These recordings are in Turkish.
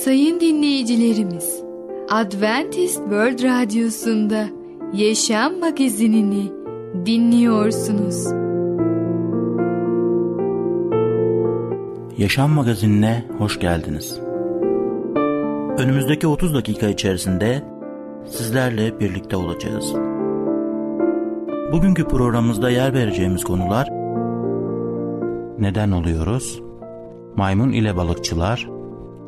Sayın dinleyicilerimiz, Adventist World Radyosu'nda Yaşam Magazinini dinliyorsunuz. Yaşam Magazinine hoş geldiniz. Önümüzdeki 30 dakika içerisinde sizlerle birlikte olacağız. Bugünkü programımızda yer vereceğimiz konular Neden oluyoruz? Maymun ile balıkçılar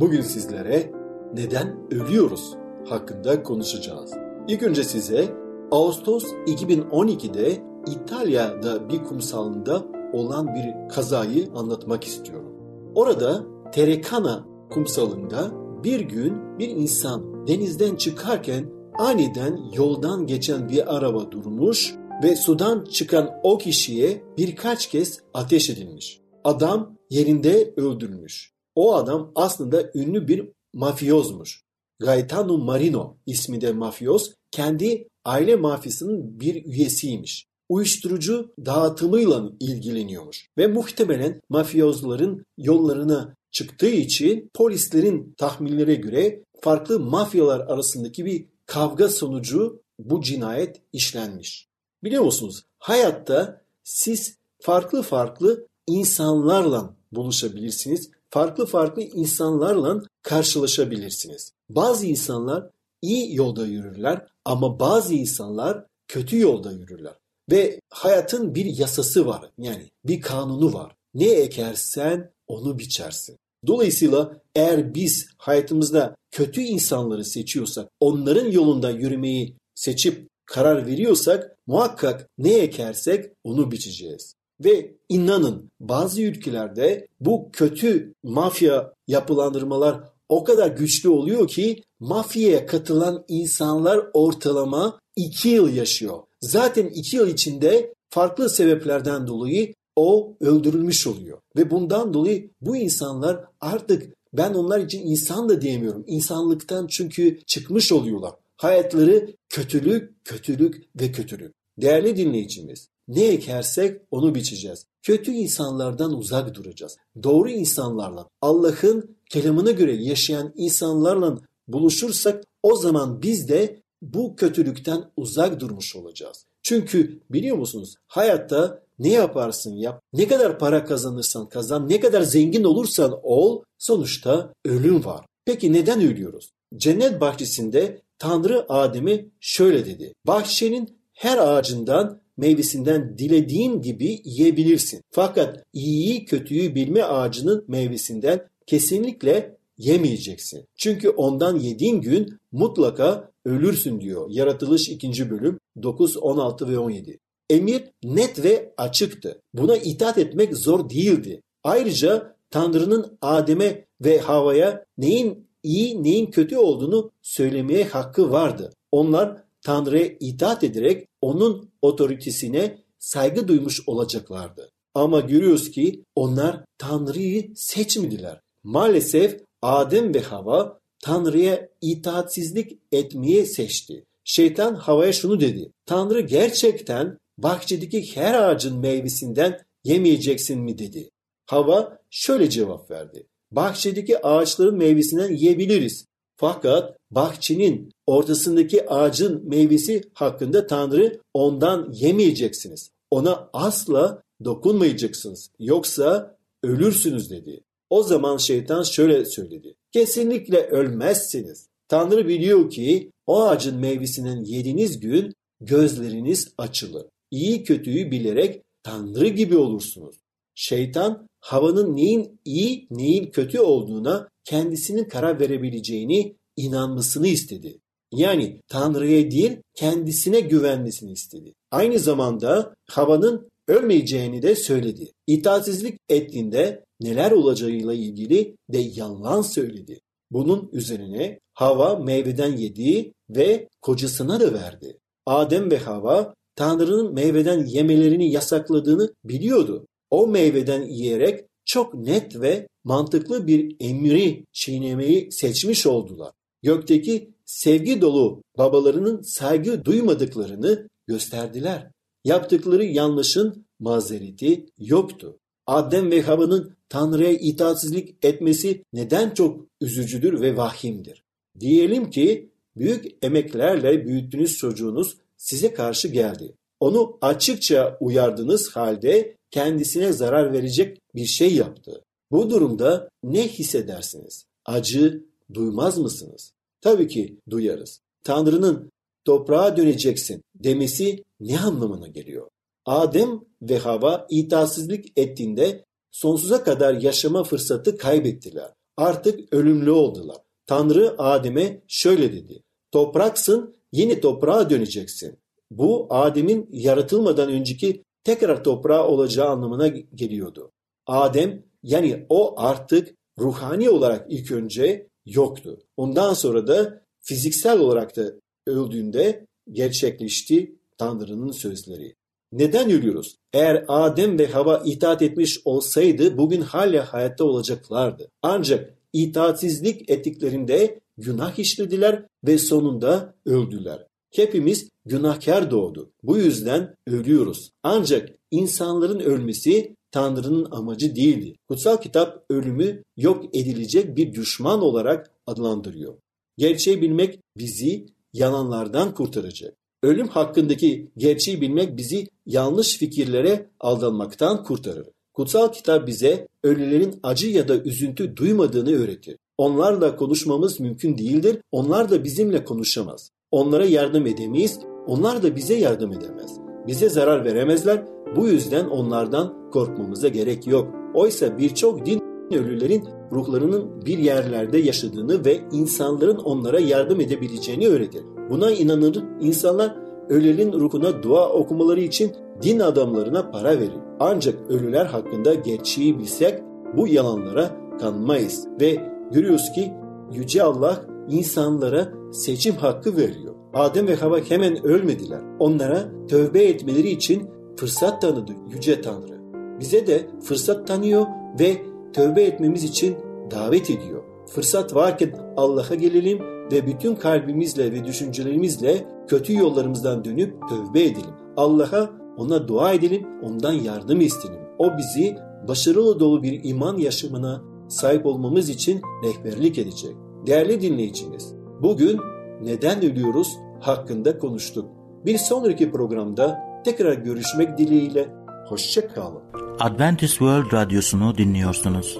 Bugün sizlere neden ölüyoruz hakkında konuşacağız. İlk önce size Ağustos 2012'de İtalya'da bir kumsalında olan bir kazayı anlatmak istiyorum. Orada Terekana kumsalında bir gün bir insan denizden çıkarken aniden yoldan geçen bir araba durmuş ve sudan çıkan o kişiye birkaç kez ateş edilmiş. Adam yerinde öldürülmüş. O adam aslında ünlü bir mafyozmuş. Gaetano Marino isminde mafyoz kendi aile mafyasının bir üyesiymiş. Uyuşturucu dağıtımıyla ilgileniyormuş ve muhtemelen mafyozların yollarına çıktığı için polislerin tahminlere göre farklı mafyalar arasındaki bir kavga sonucu bu cinayet işlenmiş. Biliyor musunuz? Hayatta siz farklı farklı insanlarla buluşabilirsiniz. Farklı farklı insanlarla karşılaşabilirsiniz. Bazı insanlar iyi yolda yürürler ama bazı insanlar kötü yolda yürürler. Ve hayatın bir yasası var. Yani bir kanunu var. Ne ekersen onu biçersin. Dolayısıyla eğer biz hayatımızda kötü insanları seçiyorsak, onların yolunda yürümeyi seçip karar veriyorsak muhakkak ne ekersek onu biçeceğiz. Ve inanın bazı ülkelerde bu kötü mafya yapılandırmalar o kadar güçlü oluyor ki mafyaya katılan insanlar ortalama 2 yıl yaşıyor. Zaten 2 yıl içinde farklı sebeplerden dolayı o öldürülmüş oluyor. Ve bundan dolayı bu insanlar artık ben onlar için insan da diyemiyorum. İnsanlıktan çünkü çıkmış oluyorlar. Hayatları kötülük, kötülük ve kötülük. Değerli dinleyicimiz, ne ekersek onu biçeceğiz. Kötü insanlardan uzak duracağız. Doğru insanlarla, Allah'ın kelamına göre yaşayan insanlarla buluşursak o zaman biz de bu kötülükten uzak durmuş olacağız. Çünkü biliyor musunuz hayatta ne yaparsın yap, ne kadar para kazanırsan kazan, ne kadar zengin olursan ol, sonuçta ölüm var. Peki neden ölüyoruz? Cennet bahçesinde Tanrı Adem'e şöyle dedi. Bahçenin her ağacından meyvesinden dilediğin gibi yiyebilirsin. Fakat iyiyi kötüyü bilme ağacının meyvesinden kesinlikle yemeyeceksin. Çünkü ondan yediğin gün mutlaka ölürsün diyor. Yaratılış 2. bölüm 9, 16 ve 17. Emir net ve açıktı. Buna itaat etmek zor değildi. Ayrıca Tanrı'nın Adem'e ve Hava'ya neyin iyi neyin kötü olduğunu söylemeye hakkı vardı. Onlar Tanrı'ya itaat ederek onun otoritesine saygı duymuş olacaklardı. Ama görüyoruz ki onlar Tanrı'yı seçmediler. Maalesef Adem ve Hava Tanrı'ya itaatsizlik etmeye seçti. Şeytan Hava'ya şunu dedi. Tanrı gerçekten bahçedeki her ağacın meyvesinden yemeyeceksin mi dedi. Hava şöyle cevap verdi. Bahçedeki ağaçların meyvesinden yiyebiliriz. Fakat bahçenin ortasındaki ağacın meyvesi hakkında Tanrı ondan yemeyeceksiniz. Ona asla dokunmayacaksınız. Yoksa ölürsünüz dedi. O zaman şeytan şöyle söyledi. Kesinlikle ölmezsiniz. Tanrı biliyor ki o ağacın meyvesinden yediğiniz gün gözleriniz açılır. İyi kötüyü bilerek Tanrı gibi olursunuz. Şeytan havanın neyin iyi neyin kötü olduğuna kendisinin karar verebileceğini inanmasını istedi. Yani Tanrı'ya değil kendisine güvenmesini istedi. Aynı zamanda havanın ölmeyeceğini de söyledi. İtaatsizlik ettiğinde neler olacağıyla ilgili de yalan söyledi. Bunun üzerine Hava meyveden yedi ve kocasına da verdi. Adem ve Hava Tanrı'nın meyveden yemelerini yasakladığını biliyordu. O meyveden yiyerek çok net ve mantıklı bir emri çiğnemeyi seçmiş oldular. Gökteki sevgi dolu babalarının saygı duymadıklarını gösterdiler. Yaptıkları yanlışın mazereti yoktu. Adem ve Hava'nın Tanrı'ya itaatsizlik etmesi neden çok üzücüdür ve vahimdir. Diyelim ki büyük emeklerle büyüttüğünüz çocuğunuz size karşı geldi. Onu açıkça uyardığınız halde kendisine zarar verecek bir şey yaptı. Bu durumda ne hissedersiniz? Acı duymaz mısınız? Tabii ki duyarız. Tanrı'nın toprağa döneceksin demesi ne anlamına geliyor? Adem ve Hava itaatsizlik ettiğinde sonsuza kadar yaşama fırsatı kaybettiler. Artık ölümlü oldular. Tanrı Adem'e şöyle dedi. Topraksın, yeni toprağa döneceksin. Bu Adem'in yaratılmadan önceki tekrar toprağa olacağı anlamına geliyordu. Adem yani o artık ruhani olarak ilk önce yoktu. Ondan sonra da fiziksel olarak da öldüğünde gerçekleşti Tanrı'nın sözleri. Neden ölüyoruz? Eğer Adem ve Hava itaat etmiş olsaydı bugün hala hayatta olacaklardı. Ancak itaatsizlik ettiklerinde günah işlediler ve sonunda öldüler. Hepimiz günahkar doğdu. Bu yüzden ölüyoruz. Ancak insanların ölmesi Tanrı'nın amacı değildi. Kutsal kitap ölümü yok edilecek bir düşman olarak adlandırıyor. Gerçeği bilmek bizi yalanlardan kurtaracak. Ölüm hakkındaki gerçeği bilmek bizi yanlış fikirlere aldanmaktan kurtarır. Kutsal kitap bize ölülerin acı ya da üzüntü duymadığını öğretir. Onlarla konuşmamız mümkün değildir. Onlar da bizimle konuşamaz. Onlara yardım edemeyiz. Onlar da bize yardım edemez. Bize zarar veremezler. Bu yüzden onlardan korkmamıza gerek yok. Oysa birçok din ölülerin ruhlarının bir yerlerde yaşadığını ve insanların onlara yardım edebileceğini öğretir. Buna inanır insanlar ölülerin ruhuna dua okumaları için din adamlarına para verir. Ancak ölüler hakkında gerçeği bilsek bu yalanlara kanmayız ve görüyoruz ki Yüce Allah insanlara seçim hakkı veriyor. Adem ve Hava hemen ölmediler. Onlara tövbe etmeleri için fırsat tanıdı Yüce Tanrı. Bize de fırsat tanıyor ve tövbe etmemiz için davet ediyor. Fırsat varken Allah'a gelelim ve bütün kalbimizle ve düşüncelerimizle kötü yollarımızdan dönüp tövbe edelim. Allah'a ona dua edelim, ondan yardım isteyelim. O bizi başarılı dolu bir iman yaşamına sahip olmamız için rehberlik edecek. Değerli dinleyicimiz, bugün neden ölüyoruz hakkında konuştuk. Bir sonraki programda tekrar görüşmek dileğiyle hoşça kalın. Adventist World Radyosu'nu dinliyorsunuz.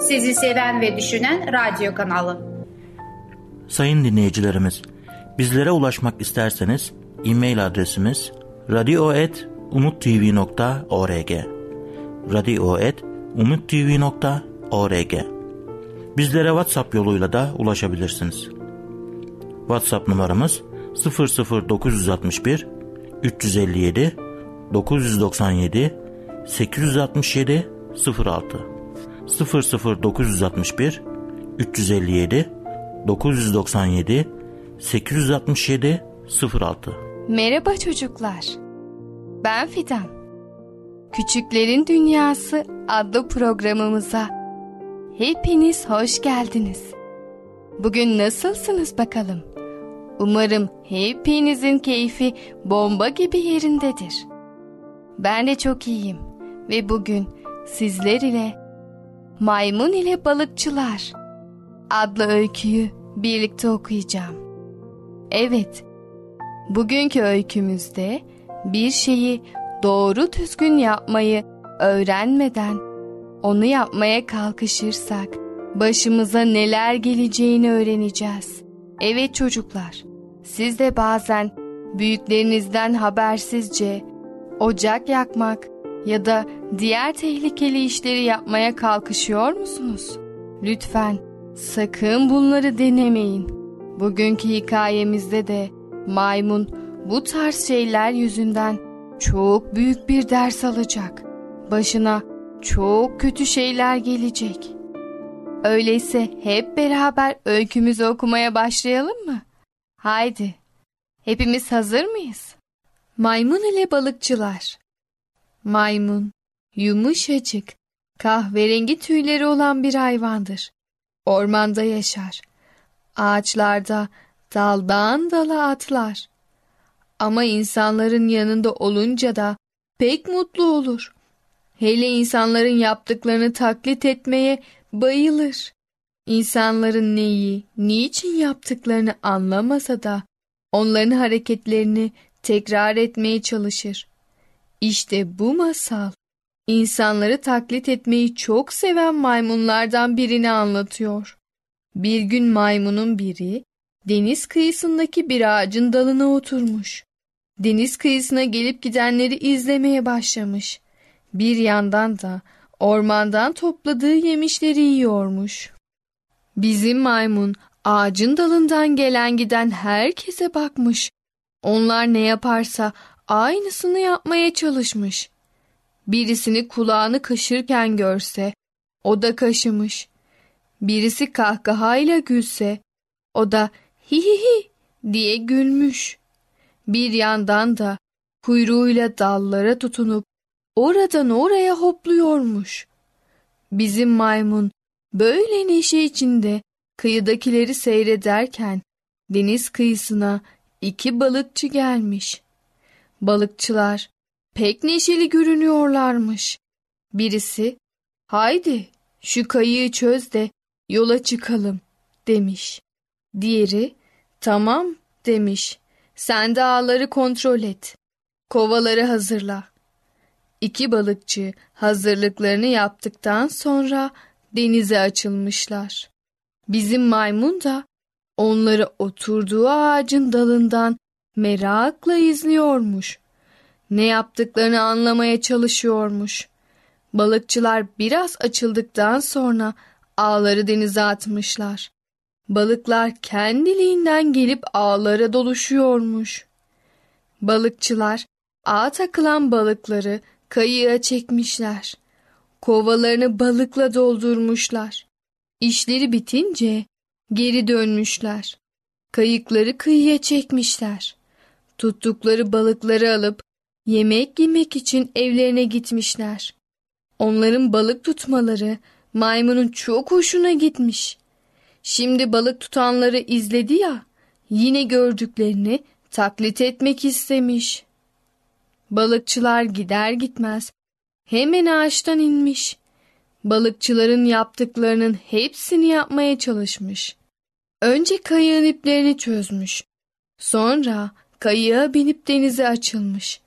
Sizi seven ve düşünen radyo kanalı. Sayın dinleyicilerimiz, bizlere ulaşmak isterseniz e-mail adresimiz radio.umutv.org radio.umutv.org Bizlere WhatsApp yoluyla da ulaşabilirsiniz. WhatsApp numaramız 00961 357 997 867 06 00961 357 997 867 06 Merhaba çocuklar. Ben Fidan. Küçüklerin Dünyası adlı programımıza hepiniz hoş geldiniz. Bugün nasılsınız bakalım? Umarım hepinizin keyfi bomba gibi yerindedir. Ben de çok iyiyim ve bugün sizler ile Maymun ile Balıkçılar adlı öyküyü birlikte okuyacağım. Evet, bugünkü öykümüzde bir şeyi doğru düzgün yapmayı öğrenmeden onu yapmaya kalkışırsak başımıza neler geleceğini öğreneceğiz. Evet çocuklar, siz de bazen büyüklerinizden habersizce ocak yakmak ya da diğer tehlikeli işleri yapmaya kalkışıyor musunuz? Lütfen sakın bunları denemeyin. Bugünkü hikayemizde de maymun bu tarz şeyler yüzünden çok büyük bir ders alacak. Başına çok kötü şeyler gelecek. Öyleyse hep beraber öykümüzü okumaya başlayalım mı? Haydi. Hepimiz hazır mıyız? Maymun ile balıkçılar. Maymun, yumuşacık, kahverengi tüyleri olan bir hayvandır. Ormanda yaşar. Ağaçlarda daldan dala atlar. Ama insanların yanında olunca da pek mutlu olur. Hele insanların yaptıklarını taklit etmeye bayılır. İnsanların neyi, niçin yaptıklarını anlamasa da onların hareketlerini tekrar etmeye çalışır. İşte bu masal insanları taklit etmeyi çok seven maymunlardan birini anlatıyor. Bir gün maymunun biri deniz kıyısındaki bir ağacın dalına oturmuş. Deniz kıyısına gelip gidenleri izlemeye başlamış. Bir yandan da ormandan topladığı yemişleri yiyormuş. Bizim maymun ağacın dalından gelen giden herkese bakmış. Onlar ne yaparsa aynısını yapmaya çalışmış. Birisini kulağını kaşırken görse o da kaşımış. Birisi kahkahayla gülse o da hi hi hi diye gülmüş. Bir yandan da kuyruğuyla dallara tutunup oradan oraya hopluyormuş. Bizim maymun böyle neşe içinde kıyıdakileri seyrederken deniz kıyısına iki balıkçı gelmiş. Balıkçılar pek neşeli görünüyorlarmış. Birisi, haydi şu kayığı çöz de yola çıkalım demiş. Diğeri, tamam demiş. Sen de ağları kontrol et. Kovaları hazırla. İki balıkçı hazırlıklarını yaptıktan sonra denize açılmışlar. Bizim maymun da onları oturduğu ağacın dalından merakla izliyormuş. Ne yaptıklarını anlamaya çalışıyormuş. Balıkçılar biraz açıldıktan sonra ağları denize atmışlar. Balıklar kendiliğinden gelip ağlara doluşuyormuş. Balıkçılar ağa takılan balıkları kayığa çekmişler. Kovalarını balıkla doldurmuşlar. İşleri bitince geri dönmüşler. Kayıkları kıyıya çekmişler. Tuttukları balıkları alıp yemek yemek için evlerine gitmişler. Onların balık tutmaları maymunun çok hoşuna gitmiş. Şimdi balık tutanları izledi ya, yine gördüklerini taklit etmek istemiş. Balıkçılar gider gitmez hemen ağaçtan inmiş. Balıkçıların yaptıklarının hepsini yapmaya çalışmış. Önce kayığın iplerini çözmüş. Sonra kayığa binip denize açılmış.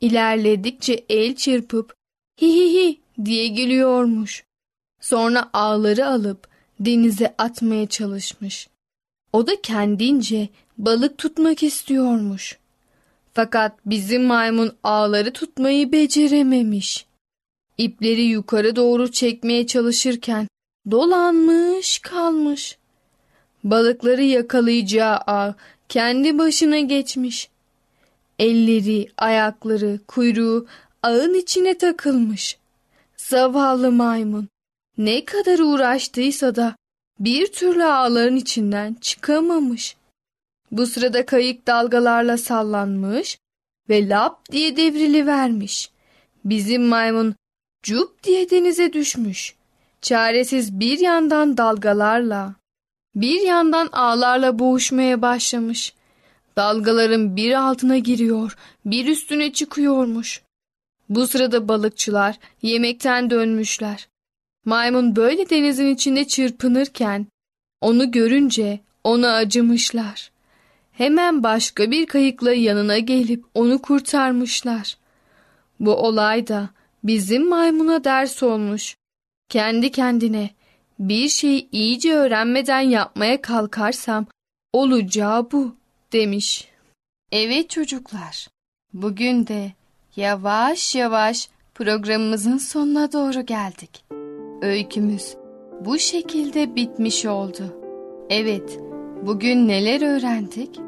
İlerledikçe el çırpıp hi hi hi diye gülüyormuş. Sonra ağları alıp denize atmaya çalışmış. O da kendince balık tutmak istiyormuş. Fakat bizim maymun ağları tutmayı becerememiş. İpleri yukarı doğru çekmeye çalışırken dolanmış kalmış. Balıkları yakalayacağı ağ kendi başına geçmiş. Elleri, ayakları, kuyruğu ağın içine takılmış. Zavallı maymun ne kadar uğraştıysa da bir türlü ağların içinden çıkamamış. Bu sırada kayık dalgalarla sallanmış ve lap diye devrili vermiş. Bizim maymun cup diye denize düşmüş. Çaresiz bir yandan dalgalarla, bir yandan ağlarla boğuşmaya başlamış. Dalgaların bir altına giriyor, bir üstüne çıkıyormuş. Bu sırada balıkçılar yemekten dönmüşler. Maymun böyle denizin içinde çırpınırken onu görünce ona acımışlar. Hemen başka bir kayıkla yanına gelip onu kurtarmışlar. Bu olay da bizim maymuna ders olmuş. Kendi kendine Bir şeyi iyice öğrenmeden yapmaya kalkarsam olacağı bu demiş. Evet çocuklar, bugün de yavaş yavaş programımızın sonuna doğru geldik. Öykümüz bu şekilde bitmiş oldu. Evet, bugün neler öğrendik?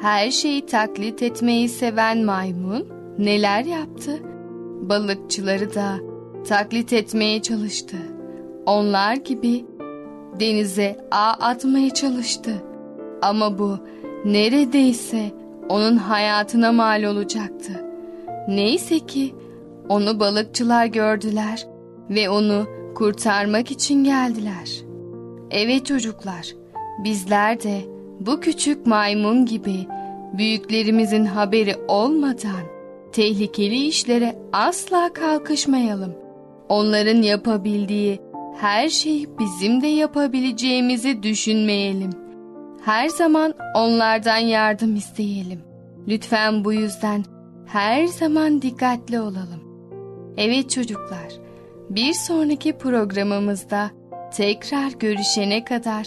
Her şeyi taklit etmeyi seven maymun neler yaptı? Balıkçıları da taklit etmeye çalıştı. Onlar gibi denize ağ atmaya çalıştı. Ama bu neredeyse onun hayatına mal olacaktı. Neyse ki onu balıkçılar gördüler ve onu kurtarmak için geldiler. Evet çocuklar, bizler de bu küçük maymun gibi büyüklerimizin haberi olmadan tehlikeli işlere asla kalkışmayalım. Onların yapabildiği her şeyi bizim de yapabileceğimizi düşünmeyelim. Her zaman onlardan yardım isteyelim. Lütfen bu yüzden her zaman dikkatli olalım. Evet çocuklar, bir sonraki programımızda tekrar görüşene kadar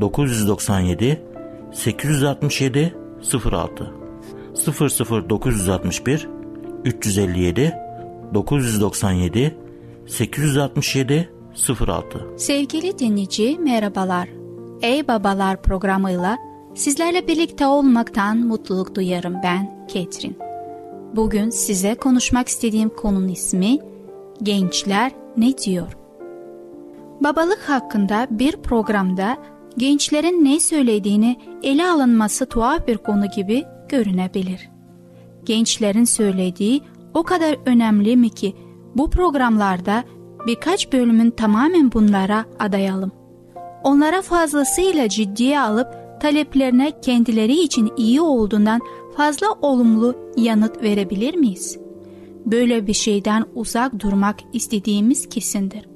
997 867 06 00961 357 997 867 06 Sevgili dinleyici merhabalar. Ey Babalar programıyla sizlerle birlikte olmaktan mutluluk duyarım ben Ketrin. Bugün size konuşmak istediğim konunun ismi Gençler ne diyor? Babalık hakkında bir programda gençlerin ne söylediğini ele alınması tuhaf bir konu gibi görünebilir. Gençlerin söylediği o kadar önemli mi ki bu programlarda birkaç bölümün tamamen bunlara adayalım. Onlara fazlasıyla ciddiye alıp taleplerine kendileri için iyi olduğundan fazla olumlu yanıt verebilir miyiz? Böyle bir şeyden uzak durmak istediğimiz kesindir.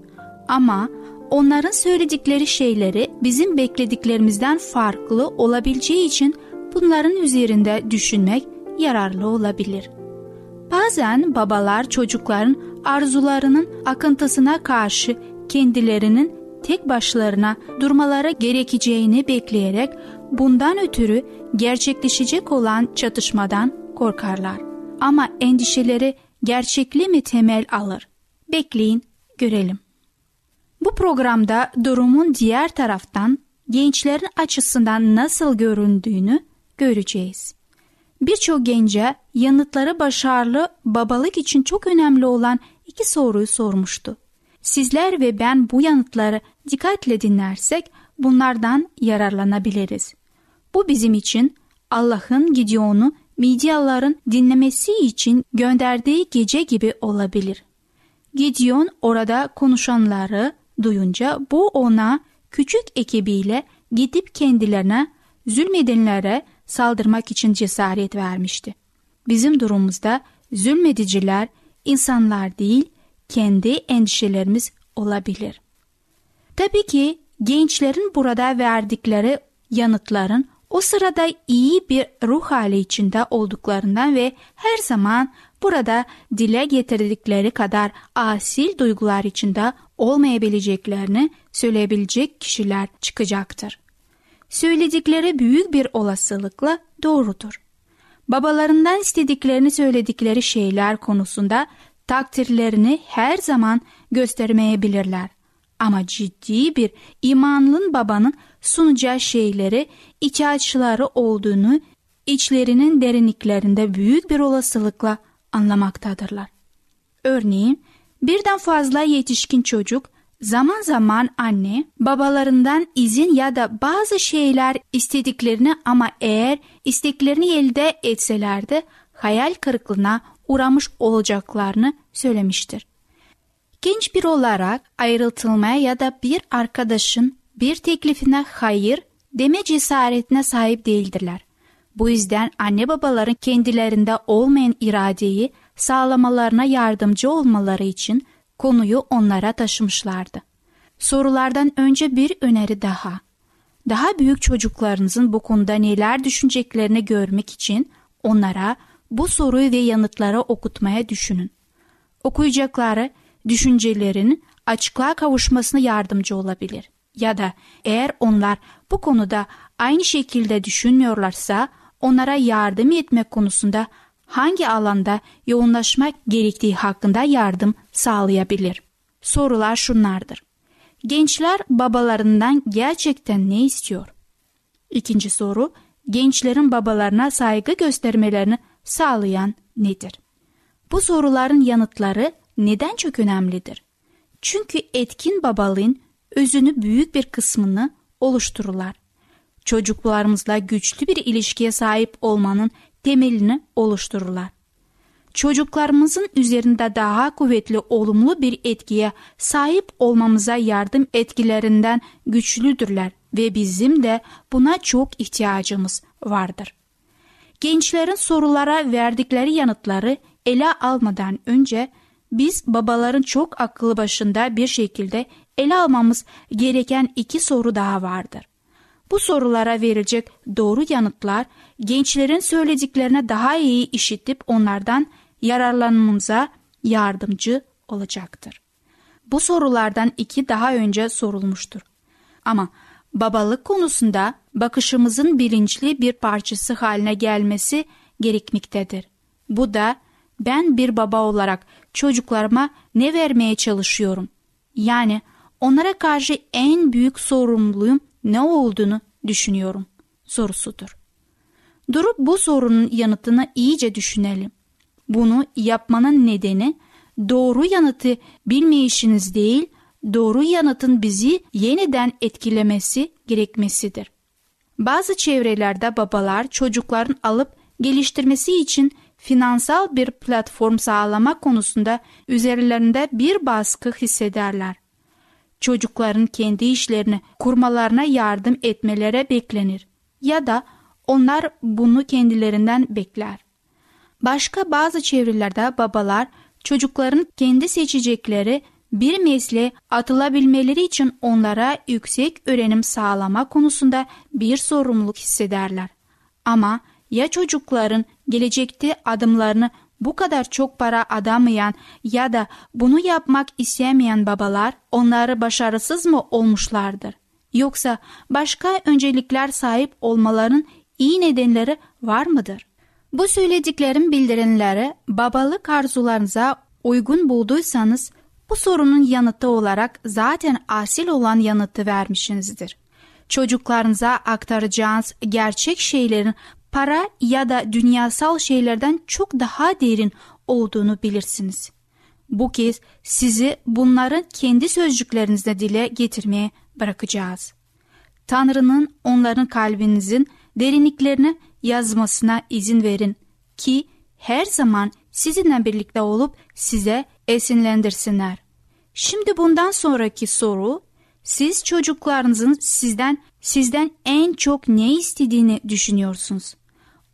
Ama onların söyledikleri şeyleri bizim beklediklerimizden farklı olabileceği için bunların üzerinde düşünmek yararlı olabilir. Bazen babalar çocukların arzularının akıntısına karşı kendilerinin tek başlarına durmaları gerekeceğini bekleyerek bundan ötürü gerçekleşecek olan çatışmadan korkarlar. Ama endişeleri gerçekli mi temel alır? Bekleyin, görelim. Bu programda durumun diğer taraftan gençlerin açısından nasıl göründüğünü göreceğiz. Birçok gence yanıtları başarılı babalık için çok önemli olan iki soruyu sormuştu. Sizler ve ben bu yanıtları dikkatle dinlersek bunlardan yararlanabiliriz. Bu bizim için Allah'ın Gideon'u Midyalıların dinlemesi için gönderdiği gece gibi olabilir. Gideon orada konuşanları duyunca bu ona küçük ekibiyle gidip kendilerine zulmedenlere saldırmak için cesaret vermişti. Bizim durumumuzda zulmediciler insanlar değil, kendi endişelerimiz olabilir. Tabii ki gençlerin burada verdikleri yanıtların o sırada iyi bir ruh hali içinde olduklarından ve her zaman burada dile getirdikleri kadar asil duygular içinde olmayabileceklerini söyleyebilecek kişiler çıkacaktır. Söyledikleri büyük bir olasılıkla doğrudur. Babalarından istediklerini söyledikleri şeyler konusunda takdirlerini her zaman göstermeyebilirler. Ama ciddi bir imanlın babanın sunacağı şeyleri ihtiyaçları olduğunu içlerinin derinliklerinde büyük bir olasılıkla anlamaktadırlar. Örneğin birden fazla yetişkin çocuk zaman zaman anne babalarından izin ya da bazı şeyler istediklerini ama eğer isteklerini elde etselerdi hayal kırıklığına uğramış olacaklarını söylemiştir. Genç bir olarak ayrıltılmaya ya da bir arkadaşın bir teklifine hayır deme cesaretine sahip değildirler. Bu yüzden anne babaların kendilerinde olmayan iradeyi sağlamalarına yardımcı olmaları için konuyu onlara taşımışlardı. Sorulardan önce bir öneri daha. Daha büyük çocuklarınızın bu konuda neler düşüneceklerini görmek için onlara bu soruyu ve yanıtları okutmaya düşünün. Okuyacakları düşüncelerin açıklığa kavuşmasına yardımcı olabilir. Ya da eğer onlar bu konuda aynı şekilde düşünmüyorlarsa onlara yardım etmek konusunda hangi alanda yoğunlaşmak gerektiği hakkında yardım sağlayabilir. Sorular şunlardır. Gençler babalarından gerçekten ne istiyor? İkinci soru, gençlerin babalarına saygı göstermelerini sağlayan nedir? Bu soruların yanıtları neden çok önemlidir? Çünkü etkin babalığın özünü büyük bir kısmını oluştururlar. Çocuklarımızla güçlü bir ilişkiye sahip olmanın temelini oluştururlar. Çocuklarımızın üzerinde daha kuvvetli olumlu bir etkiye sahip olmamıza yardım etkilerinden güçlüdürler ve bizim de buna çok ihtiyacımız vardır. Gençlerin sorulara verdikleri yanıtları ele almadan önce biz babaların çok akıllı başında bir şekilde ele almamız gereken iki soru daha vardır. Bu sorulara verilecek doğru yanıtlar gençlerin söylediklerine daha iyi işitip onlardan yararlanmamıza yardımcı olacaktır. Bu sorulardan iki daha önce sorulmuştur. Ama babalık konusunda bakışımızın bilinçli bir parçası haline gelmesi gerekmektedir. Bu da ben bir baba olarak çocuklarıma ne vermeye çalışıyorum? Yani onlara karşı en büyük sorumluluğum ne olduğunu düşünüyorum sorusudur. Durup bu sorunun yanıtını iyice düşünelim. Bunu yapmanın nedeni doğru yanıtı bilmeyişiniz değil, doğru yanıtın bizi yeniden etkilemesi gerekmesidir. Bazı çevrelerde babalar çocukların alıp geliştirmesi için finansal bir platform sağlamak konusunda üzerlerinde bir baskı hissederler. Çocukların kendi işlerini kurmalarına yardım etmelere beklenir ya da onlar bunu kendilerinden bekler. Başka bazı çevrelerde babalar çocukların kendi seçecekleri bir mesleğe atılabilmeleri için onlara yüksek öğrenim sağlama konusunda bir sorumluluk hissederler. Ama ya çocukların gelecekte adımlarını bu kadar çok para adamayan ya da bunu yapmak istemeyen babalar onları başarısız mı olmuşlardır? Yoksa başka öncelikler sahip olmaların iyi nedenleri var mıdır? Bu söylediklerim bildirenleri babalık arzularınıza uygun bulduysanız bu sorunun yanıtı olarak zaten asil olan yanıtı vermişsinizdir. Çocuklarınıza aktaracağınız gerçek şeylerin para ya da dünyasal şeylerden çok daha derin olduğunu bilirsiniz. Bu kez sizi bunların kendi sözcüklerinizde dile getirmeye bırakacağız. Tanrı'nın onların kalbinizin derinliklerini yazmasına izin verin ki her zaman sizinle birlikte olup size esinlendirsinler. Şimdi bundan sonraki soru siz çocuklarınızın sizden sizden en çok ne istediğini düşünüyorsunuz.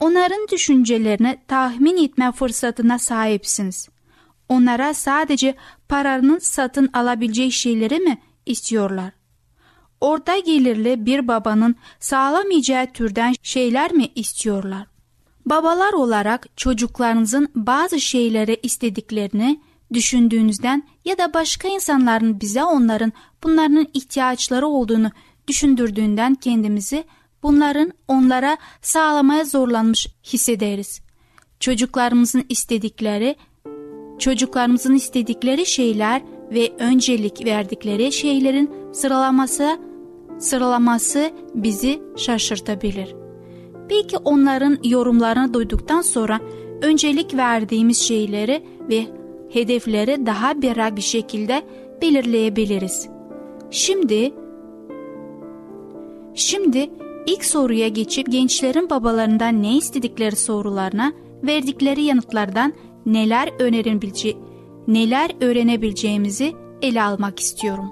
Onların düşüncelerini tahmin etme fırsatına sahipsiniz. Onlara sadece paranın satın alabileceği şeyleri mi istiyorlar? Orta gelirli bir babanın sağlamayacağı türden şeyler mi istiyorlar? Babalar olarak çocuklarınızın bazı şeyleri istediklerini düşündüğünüzden ya da başka insanların bize onların bunların ihtiyaçları olduğunu düşündürdüğünden kendimizi bunların onlara sağlamaya zorlanmış hissederiz. Çocuklarımızın istedikleri, çocuklarımızın istedikleri şeyler ve öncelik verdikleri şeylerin sıralaması sıralaması bizi şaşırtabilir. Belki onların yorumlarını duyduktan sonra öncelik verdiğimiz şeyleri ve hedefleri daha berrak bir şekilde belirleyebiliriz. Şimdi Şimdi ilk soruya geçip gençlerin babalarından ne istedikleri sorularına verdikleri yanıtlardan neler önerebileceği neler öğrenebileceğimizi ele almak istiyorum.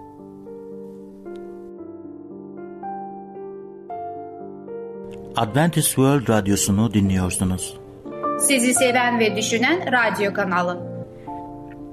Adventist World Radyosu'nu dinliyorsunuz. Sizi seven ve düşünen radyo kanalı.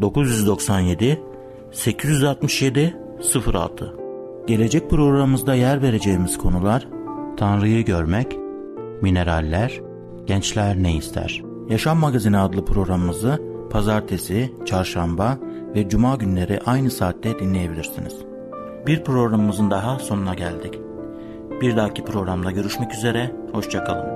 997 867 06 Gelecek programımızda yer vereceğimiz konular Tanrı'yı görmek, mineraller, gençler ne ister? Yaşam Magazini adlı programımızı pazartesi, çarşamba ve cuma günleri aynı saatte dinleyebilirsiniz. Bir programımızın daha sonuna geldik. Bir dahaki programda görüşmek üzere, hoşçakalın.